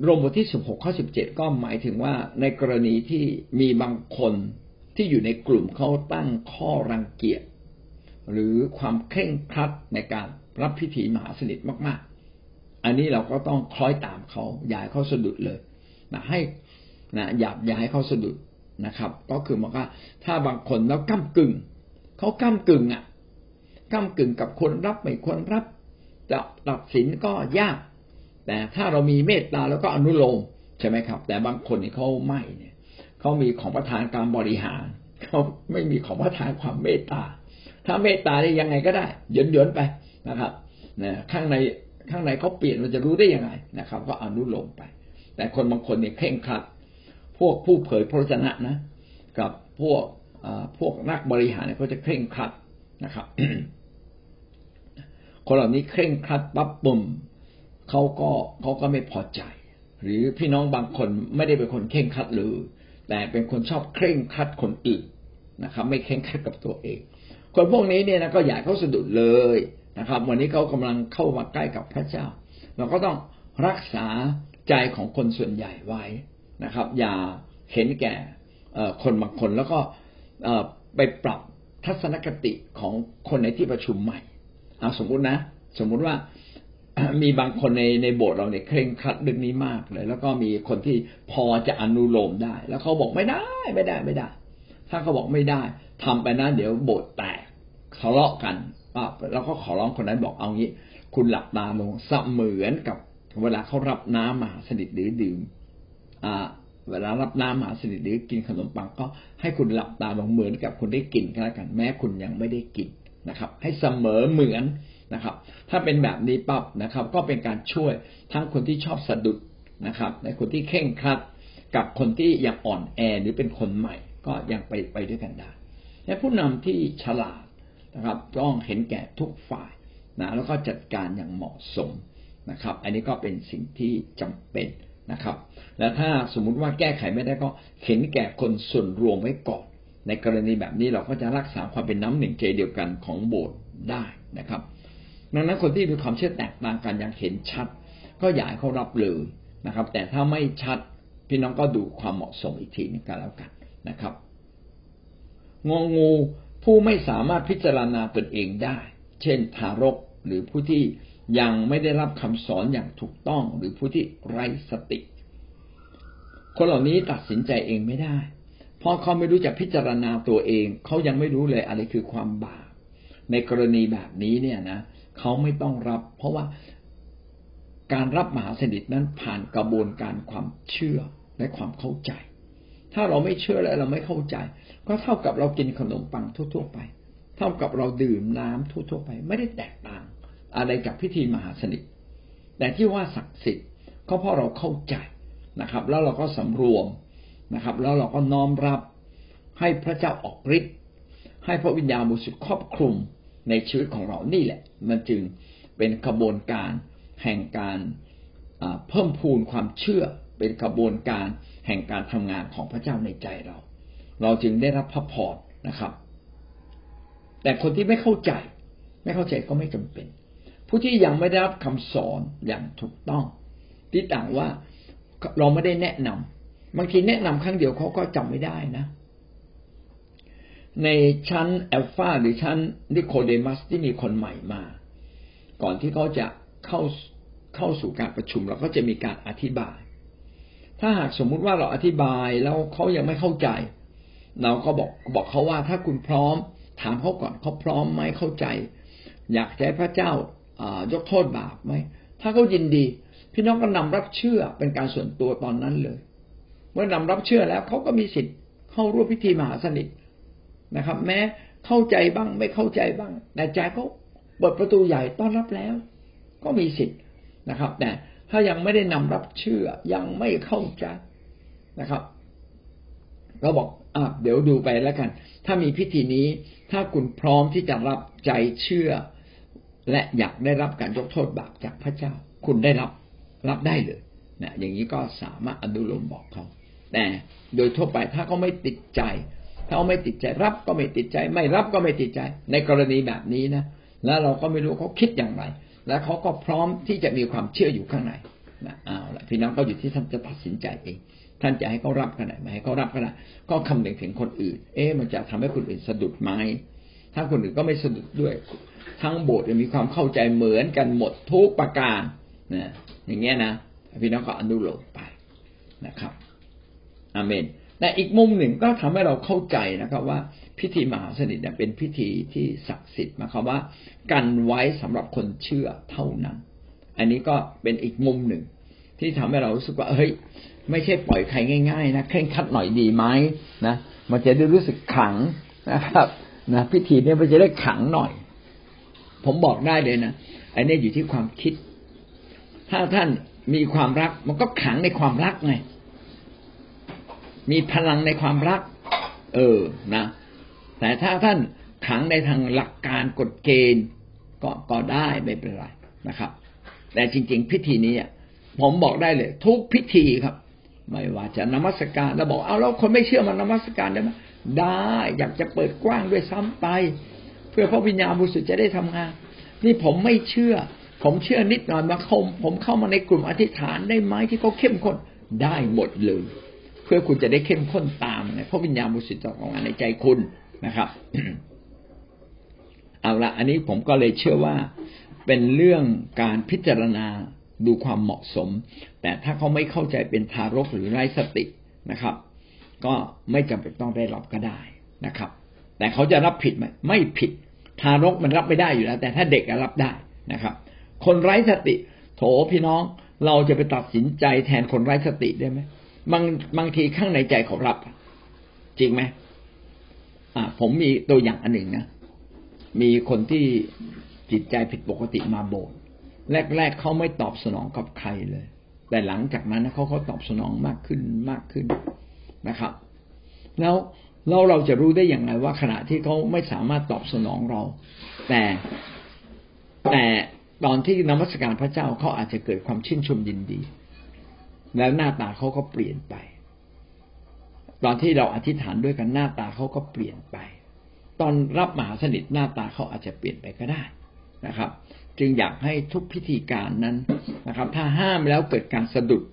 โรมบทที่สิบหกข้อสิบเจ็ดก็หมายถึงว่าในกรณีที่มีบางคนที่อยู่ในกลุ่มเขาตั้งข้อรังเกียจหรือความเคร่งครัดในการรับพิธีมหาสนิทมาก ๆ อันนี้เราก็ต้องคล้อยตามเขาอย่าเขาสะดุดเลยนะให้ นะอย่าอย่าให้เขาสะดุดนะครับ ก็คือบอกว่าถ้าบางคนแล้วก้ากึ่งเขาก้ากึ่งอะก้ากึ่งกับคนรับไม่ควรรับจะตัดสินก็ยาก แต่ถ้าเรามีเมตตาแล้วก็อนุโลมใช่ไหมครับ แต่บางคนนี่เขาไม่เนี่ยเขามีของประทานการบริหารเขาไม่มีของประทานความเมตตา ถ้าเมตตาได้ยังไงก็ได้ยนยนไปนะครับนะข้างในข้างในเขาเปลี่ยนเราจะรู้ได้ยังไงนะครับ ก็อนุโลมไป แต่คนบางคนเนี่ยเคร่งครัด พวกผู้เผยพระชนะนะ กับพวกพวกนักบริหารเนี่ยเขาจะเคร่งครัดนะครับคนเหล่านี้เคร่งครัดปั๊บปุ่มเขาก็เขาก็ไม่พอใจ หรือพี่น้องบางคนไม่ได้เป็นคนเคร่งครัดเลยแต่เป็นคนชอบเคร่งครัดคนอื่นนะครับ ไม่เคร่งครัดกับตัวเอง คนพวกนี้เนี่ยนะก็อยากเขาสะดุดเลยนะครับ วันนี้เขากำลังเข้ามาใกล้กับพระเจ้า เราก็ต้องรักษาใจของคนส่วนใหญ่ไว้ นะครับ อย่าเห็นแก่คนบางคนแล้วก็ไปปรับทัศนคติของคนในที่ประชุมใหม่เอาสมมุตินะ สมมุติว่ามีบางคนในในโบสถ์เราเนี่ยเคร่งครัดเรื่องนี้มากเลย แล้วก็มีคนที่พอจะอนุโลมได้ แล้วเขาบอกไม่ได้ไม่ได้ไม่ได้ ถ้าเขาบอกไม่ได้ทำไปนะเดี๋ยวโบสถ์แตกทะเลาะกันป้าแล้วก็ขอร้องคนนั้นบอกเอางี้ คุณหลับตาลงเสมือนกับเวลาเขารับน้ำมาสนิทหรือดื่ม เวลารับน้ำมหาสนิทหรือกินขนมปังก็ให้คุณหลับตาลงเหมือนกับคุณได้กินก็แล้วกันแม้คุณยังไม่ได้กินนะครับ ให้เสมอเหมือนนะครับ ถ้าเป็นแบบนี้ปั๊บนะครับ ก็เป็นการช่วยทั้งคนที่ชอบสะดุดนะครับในคนที่เข่งครัดกับคนที่ยังอ่อนแอหรือเป็นคนใหม่ ก็ยังไปไปด้วยกันได้และผู้นำที่ฉลาดนะครับต้องเห็นแก่ทุกฝ่ายนะแล้วก็จัดการอย่างเหมาะสมนะครับ อันนี้ก็เป็นสิ่งที่จำเป็น นะครับ และถ้าสมมุติว่าแก้ไขไม่ได้ก็เห็นแก่คนส่วนรวมไว้ก่อน ในกรณีแบบนี้เราก็จะรักษาความเป็นน้ำหนึ่งใจเดียวกันของโบสถ์ได้นะครับ ดังนั้นคนที่มีความเชื่อแตกต่างกันอย่างเห็นชัด ก็อยากให้เขารับเลยนะครับ แต่ถ้าไม่ชัดพี่น้องก็ดูความเหมาะสมอีกทีนึงกันแล้วกันนะครับงองูผู้ไม่สามารถพิจารณาตนเองได้ เช่น ทารกหรือผู้ที่ ยังไม่ได้รับคำสอนอย่างถูกต้องหรือผู้ที่ไร้สติ คนเหล่านี้ตัดสินใจเองไม่ได้เพราะเขาไม่รู้จักพิจารณาตัวเอง เขายังไม่รู้เลยอะไรคือความบาปในกรณีแบบนี้เนี่ยนะเขาไม่ต้องรับ เพราะว่าการรับมหาสนิทนั้นผ่านกระบวนการความเชื่อและความเข้าใจ ถ้าเราไม่เชื่อและเราไม่เข้าใจ ก็เท่ากับเรากินขนมปังทั่ว ๆ ไป เท่ากับเราดื่มน้ำทั่ว ๆ ไป ไม่ได้แตกต่าง อะไรกับพิธีมหาสนิทแต่ที่ว่าศักดิ์สิทธิ์ก็เพราะเราเข้าใจนะครับ แล้วเราก็สำรวมนะครับ แล้วเราก็น้อมรับให้พระเจ้าออกฤทธิ์ให้พระวิญญาณบริสุทธิ์ครอบคลุมในชีวิตของเรานี่แหละ มันจึงเป็นกระบวนการแห่งการเพิ่มพูนความเชื่อ เป็นกระบวนการแห่งการทำงานของพระเจ้าในใจเรา เราจึงได้รับพระพรนะครับ แต่คนที่ไม่เข้าใจ ไม่เข้าใจก็ไม่จำเป็น ผู้ที่ยังไม่ได้รับคำสอนอย่างถูกต้อง ที่ต่างว่าเราไม่ได้แนะนำบางทีแนะนำครั้งเดียวเขาก็จำไม่ได้นะ ในชั้นแอลฟาหรือชั้นนิโคเดมัสที่มีคนใหม่มา ก่อนที่เขาจะเข้าเข้าสู่การประชุมเราก็จะมีการอธิบาย ถ้าหากสมมุติว่าเราอธิบายแล้วเขายังไม่เข้าใจ เราก็บอกบอกเขาว่าถ้าคุณพร้อม ถามเขาก่อนเขาพร้อมไหมเข้าใจ อยากให้พระเจ้า ยกโทษบาปไหมถ้าเขายินดี พี่น้องก็นำรับเชื่อเป็นการส่วนตัวตอนนั้นเลย เมื่อนำรับเชื่อแล้วเขาก็มีสิทธิ์เข้าร่วมพิธีมหาสนิทนะครับ แม้เข้าใจบ้างไม่เข้าใจบ้างแต่ใจเขาเปิดประตูใหญ่ต้อนรับแล้ว ก็มีสิทธิ์นะครับ แต่ถ้ายังไม่ได้นำรับเชื่อยังไม่เข้าใจนะครับเราบอกอะเดี๋ยวดูไปแล้วกัน ถ้ามีพิธีนี้ถ้าคุณพร้อมที่จะรับใจเชื่อ และอยากได้รับการยกโทษบาปจากพระเจ้า คุณได้รับรับได้เลยนะอย่างนี้ก็สามารถอนุโลมบอกเขา แต่โดยทั่วไปถ้าเขาไม่ติดใจ ถ้าเขาไม่ติดใจรับก็ไม่ติดใจ ไม่รับก็ไม่ติดใจ ในกรณีแบบนี้นะแล้วเราก็ไม่รู้เขาคิดอย่างไร และเขาก็พร้อมที่จะมีความเชื่ออยู่ข้างในนะเอาละพี่น้องก็อยู่ที่ท่านจะตัดสินใจเอง ท่านจะให้เขารับขนาดไหนให้เขารับขนาดก็คำนึงถึงคนอื่น เอ๊ะมันจะทำให้คนอื่นสะดุดไหมถ้าคนอื่นก็ไม่สะดุดด้วย ทั้งโบสถ์มีความเข้าใจเหมือนกันหมดทุกประการนะอย่างเงี้ยนะพี่น้องก็อนุโลมไปนะครับอาเมน แต่อีกมุมหนึ่งก็ทำให้เราเข้าใจนะครับ ว่าพิธีมหาสนิทเป็นพิธีที่ศักดิ์สิทธิ์หมายความว่า กันไว้สำหรับคนเชื่อเท่านั้น อันนี้ก็เป็นอีกมุมหนึ่ง ที่ทำให้เรารู้สึกว่า เฮ้ย ไม่ใช่ปล่อยใครง่าย ๆ นะเคร่งคัดหน่อยดีไหมนะมันจะได้รู้สึกขังนะครับนะพิธีนี้มันจะได้ขังหน่อย ผมบอกได้เลยนะอันนี้อยู่ที่ความคิด ถ้าท่านมีความรัก มันก็ขังในความรักไงมีพลังในความรัก เออนะ แต่ถ้าท่านขังในทางหลักการกฎเกณฑ์ ก็ก็ได้ไม่เป็นไรนะครับ แต่จริง ๆ พิธีนี้ผมบอกได้เลย ทุกพิธีครับ ไม่ว่าจะนมัสการแล้วบอกเอาแล้วคนไม่เชื่อมานมัสการได้ไหมได้อยากจะเปิดกว้างด้วยซ้ำไป พื่อพระวิญญาณบริสุทธิ์จะได้ทำงาน นี่ผมไม่เชื่อ ผมเชื่อนิดหน่อยมาคม ผมเข้ามาในกลุ่มอธิษฐานได้ไหมที่เขาเข้มข้นได้หมดเลย เพื่อคุณจะได้เข้มข้นตามในพระวิญญาณบริสุทธิ์ของงานในใจคุณนะครับเอาละอันนี้ผมก็เลยเชื่อว่าเป็นเรื่องการพิจารณาดูความเหมาะสม แต่ถ้าเขาไม่เข้าใจเป็นทารกหรือไร้สตินะครับ ก็ไม่จำเป็นต้องได้รับก็ได้นะครับ แต่เขาจะรับผิดไหมไม่ผิด ทารกมันรับไม่ได้อยู่แล้ว แต่ถ้าเด็กรับได้นะครับ คนไร้สติ โถพี่น้องเราจะไปตัดสินใจแทนคนไร้สติได้ไหมบางบางทีข้างในใจเขารับ จริงไหมอ่า ผมมีตัวอย่างอันหนึ่งนะมีคนที่จิตใจผิดปกติมาโบสถ์แรก ๆเขาไม่ตอบสนองกับใครเลย แต่หลังจากนั้นเขาเขาตอบสนองมากขึ้นมากขึ้นนะครับ แล้ว เราเราจะรู้ได้อย่างไรว่าขณะที่เขาไม่สามารถตอบสนองเรา แต่แต่ตอนที่นมัสการพระเจ้าเขาอาจจะเกิดความชื่นชมยินดี แล้วหน้าตาเขาก็เปลี่ยนไป ตอนที่เราอธิษฐานด้วยกันหน้าตาเขาก็เปลี่ยนไป ตอนรับมหาสนิทหน้าตาเขาอาจจะเปลี่ยนไปก็ได้นะครับ จึงอยากให้ทุกพิธีการนั้นนะครับ ถ้าห้ามแล้วเกิดการสะดุด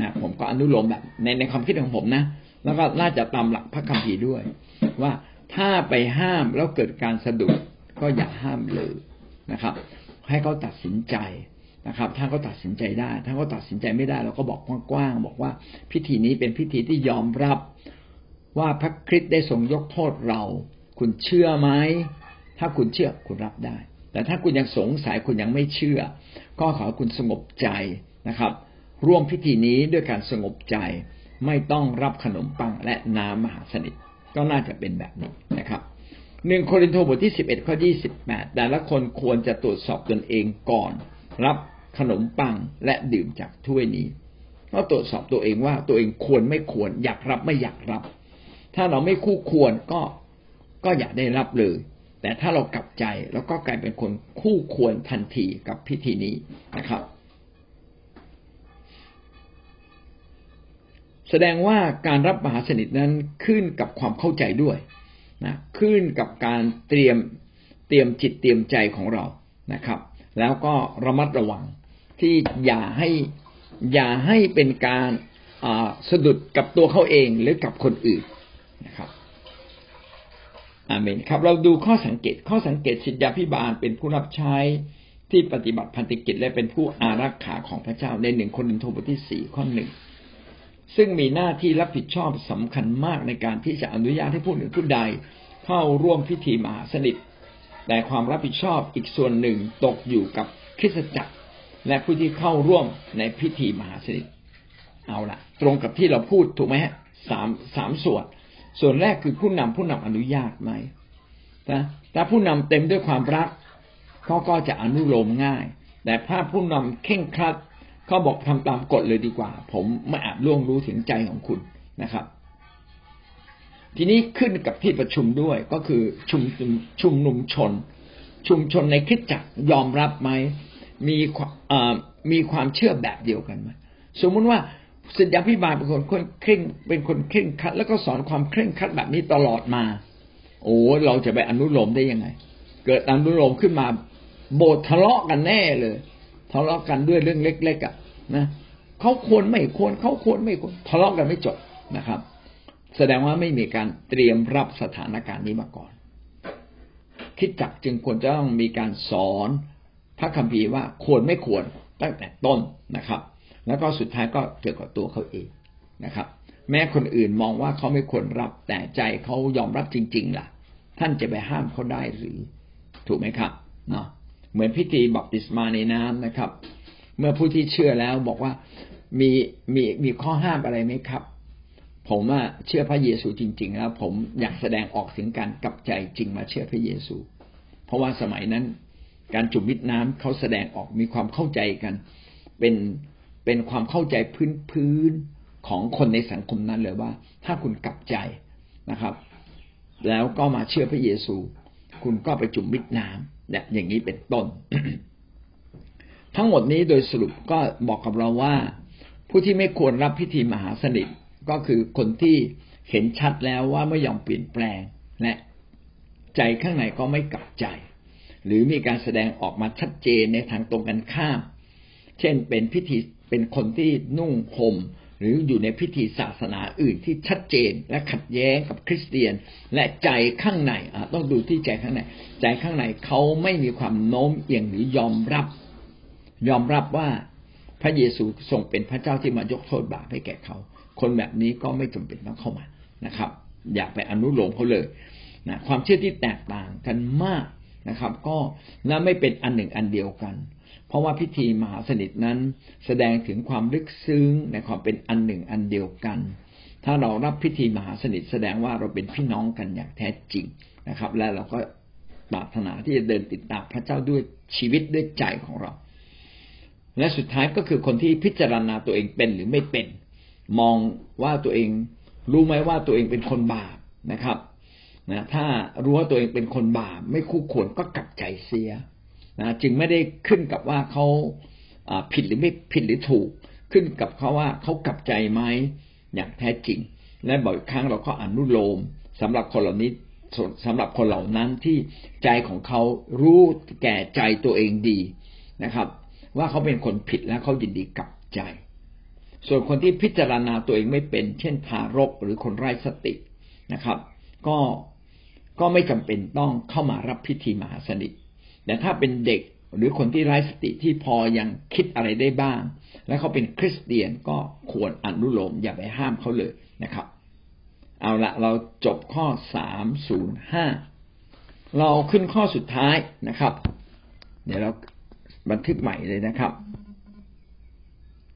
นะผมก็อนุโลมแบบในในความคิดของผมนะ แล้วก็น่าจะตามหลักพระคัมภีร์ด้วย ว่าถ้าไปห้ามแล้วเกิดการสะดุดก็อย่าห้ามเลยนะครับ ให้เขาตัดสินใจนะครับ ถ้าเขาตัดสินใจได้ ถ้าเขาตัดสินใจไม่ได้เราก็บอกกว้างๆบอกว่าพิธีนี้เป็นพิธีที่ยอมรับว่าพระคริสต์ได้ทรงยกโทษเรา คุณเชื่อไหมถ้าคุณเชื่อคุณรับได้ แต่ถ้าคุณยังสงสัยคุณยังไม่เชื่อ ก็ขอคุณสงบใจนะครับ ร่วมพิธีนี้ด้วยการสงบใจ ไม่ต้องรับขนมปังและน้ำมหาสนิทก็น่าจะเป็นแบบนี้นะครับหนึ่งโครินธ์บทที่สิบเอ็ดข้อยี่สิบแปดแต่ละคนควรจะตรวจสอบตนเองก่อน รับขนมปังและดื่มจากถ้วยนี้ก็ตรวจสอบตัวเองว่าตัวเองควรไม่ควร อยากรับไม่อยากรับ ถ้าเราไม่คู่ควรก็ก็อย่าได้รับเลย แต่ถ้าเรากลับใจแล้วก็กลายเป็นคนคู่ควรทันทีกับพิธีนี้นะครับ แสดงว่าการรับมหาสนิทนั้นขึ้นกับความเข้าใจด้วยนะขึ้นกับการเตรียมเตรียมจิตเตรียมใจของเรานะครับ แล้วก็ระมัดระวังที่อย่าให้อย่าให้เป็นการสะดุดกับตัวเขาเองหรือกับคนอื่นนะครับอาเมนครับ เราดูข้อสังเกตข้อสังเกตสิทธาพิบาลเป็นผู้รับใช้ที่ปฏิบัติพันธกิจและเป็นผู้อารักขาของพระเจ้าในหนึ่งคนหนึ่งโทบทที่สี่ข้อหนึ่ง ซึ่งมีหน้าที่รับผิดชอบสำคัญมากในการที่จะอนุญาตให้ผู้หนึ่งผู้ใดเข้าร่วมพิธีมหาสนิท แต่ความรับผิดชอบอีกส่วนหนึ่งตกอยู่กับคริสตจักร และผู้ที่เข้าร่วมในพิธีมหาสนิท เอาละตรงกับที่เราพูดถูกไหมฮะสามสามส่วน ส่วนแรกคือผู้นำผู้นำอนุญาตไหมนะถ้าผู้นำเต็มด้วยความรักเขาก็จะอนุโลมง่าย แต่ถ้าผู้นำเข่งครัด เขาบอกทำตามกฎเลยดีกว่า ผมไม่อาจล่วงรู้ถึงใจของคุณนะครับ ทีนี้ขึ้นกับที่ประชุมด้วยก็คือชุมชุมนุมชน ชุมชนในคิดจักยอมรับไหมมีมีความเชื่อแบบเดียวกันไหมสมมุติว่าสัญญาพิบาลเป็นคนเคร่งเป็นคนเคร่งคัด แล้วก็สอนความเคร่งคัดแบบนี้ตลอดมา โอ้เราจะไปอนุโลมได้ยังไง เกิดอนุโลมขึ้นมา โบสถ์ทะเลาะกันแน่เลย ทะเลาะกันด้วยเรื่องเล็กๆอะนะเขาควรไม่ควรเขาควรไม่ควรทะเลาะกันไม่จบนะครับ แสดงว่าไม่มีการเตรียมรับสถานการณ์นี้มาก่อน คิดจักจึงควรจะต้องมีการสอนพระคัมภีร์ว่าควรไม่ควรตั้งแต่ต้นนะครับ แล้วก็สุดท้ายก็เกี่ยวกับตัวเขาเองนะครับ แม้คนอื่นมองว่าเขาไม่ควรรับแต่ใจเขายอมรับจริง ๆ ล่ะ ท่านจะไปห้ามเขาได้หรือ ถูกไหมครับเนาะ เหมือนพิธีบัพติศมาในน้ำนะครับ เมื่อผู้ที่เชื่อแล้วบอกว่ามีมีมีข้อห้ามอะไรไหมครับ ผมว่าเชื่อพระเยซูจริง ๆ แล้ว ผมอยากแสดงออกถึงการกลับใจจริงมาเชื่อพระเยซู เพราะว่าสมัยนั้นการจุ่มมิดน้ำเขาแสดงออกมีความเข้าใจกัน เป็นเป็นความเข้าใจพื้นพื้นของคนในสังคมนั้นเลยว่า ถ้าคุณกลับใจนะครับ แล้วก็มาเชื่อพระเยซู คุณก็ไปจุ่มมิดน้ำ เนี่ยอย่างนี้เป็นต้น ทั้งหมดนี้โดยสรุปก็บอกกับเราว่า ผู้ที่ไม่ควรรับพิธีมหาสนิทก็คือคนที่เห็นชัดแล้วว่าไม่ยอมเปลี่ยนแปลงและใจข้างในก็ไม่กลับใจ หรือมีการแสดงออกมาชัดเจนในทางตรงกันข้าม เช่นเป็นพิธีเป็นคนที่นุ่งห่ม หรืออยู่ในพิธีศาสนาอื่นที่ชัดเจนและขัดแย้งกับคริสเตียน และใจข้างในต้องดูที่ใจข้างใน ใจข้างในเขาไม่มีความโน้มเอียงหรือยอมรับ ยอมรับว่าพระเยซูทรงเป็นพระเจ้าที่มายกโทษบาปให้แก่เขา คนแบบนี้ก็ไม่จำเป็นต้องเข้ามานะครับ อย่าไปอนุโลมเขาเลยนะความเชื่อที่แตกต่างกันมากนะครับ ก็และไม่เป็นอันหนึ่งอันเดียวกัน เพราะว่าพิธีมหาสนิทนั้นแสดงถึงความลึกซึ้งในความเป็นอันหนึ่งอันเดียวกัน ถ้าเรารับพิธีมหาสนิทแสดงว่าเราเป็นพี่น้องกันอย่างแท้จริงนะครับ และเราก็ปรารถนาที่จะเดินติดตามพระเจ้าด้วยชีวิตด้วยใจของเรา และสุดท้ายก็คือคนที่พิจารณาตัวเองเป็นหรือไม่เป็น มองว่าตัวเองรู้ไหมว่าตัวเองเป็นคนบาปนะครับนะถ้ารู้ว่าตัวเองเป็นคนบาปไม่คู่ควรก็กลับใจเสีย นะจึงไม่ได้ขึ้นกับว่าเขาผิดหรือไม่ผิดหรือถูก ขึ้นกับเขาว่าเขากลับใจไหมอย่างแท้จริง และบ่อยครั้งเราก็อนุโลมสำหรับคนเหล่านี้สำหรับคนเหล่านั้นที่ใจของเขารู้แก่ใจตัวเองดีนะครับ ว่าเขาเป็นคนผิดและเขายินดีกลับใจ ส่วนคนที่พิจารณาตัวเองไม่เป็น เช่นทารกหรือคนไร้สตินะครับ ก็ก็ไม่จำเป็นต้องเข้ามารับพิธีมหาสนิท แต่ถ้าเป็นเด็กหรือคนที่ไร้สติที่พอยังคิดอะไรได้บ้าง และเขาเป็นคริสเตียนก็ควรอนุโลมอย่าไปห้ามเขาเลยนะครับ เอาละเราจบข้อสามศูนย์ห้าเราขึ้นข้อสุดท้ายนะครับ เดี๋ยวเราบันทึกใหม่เลยนะครับ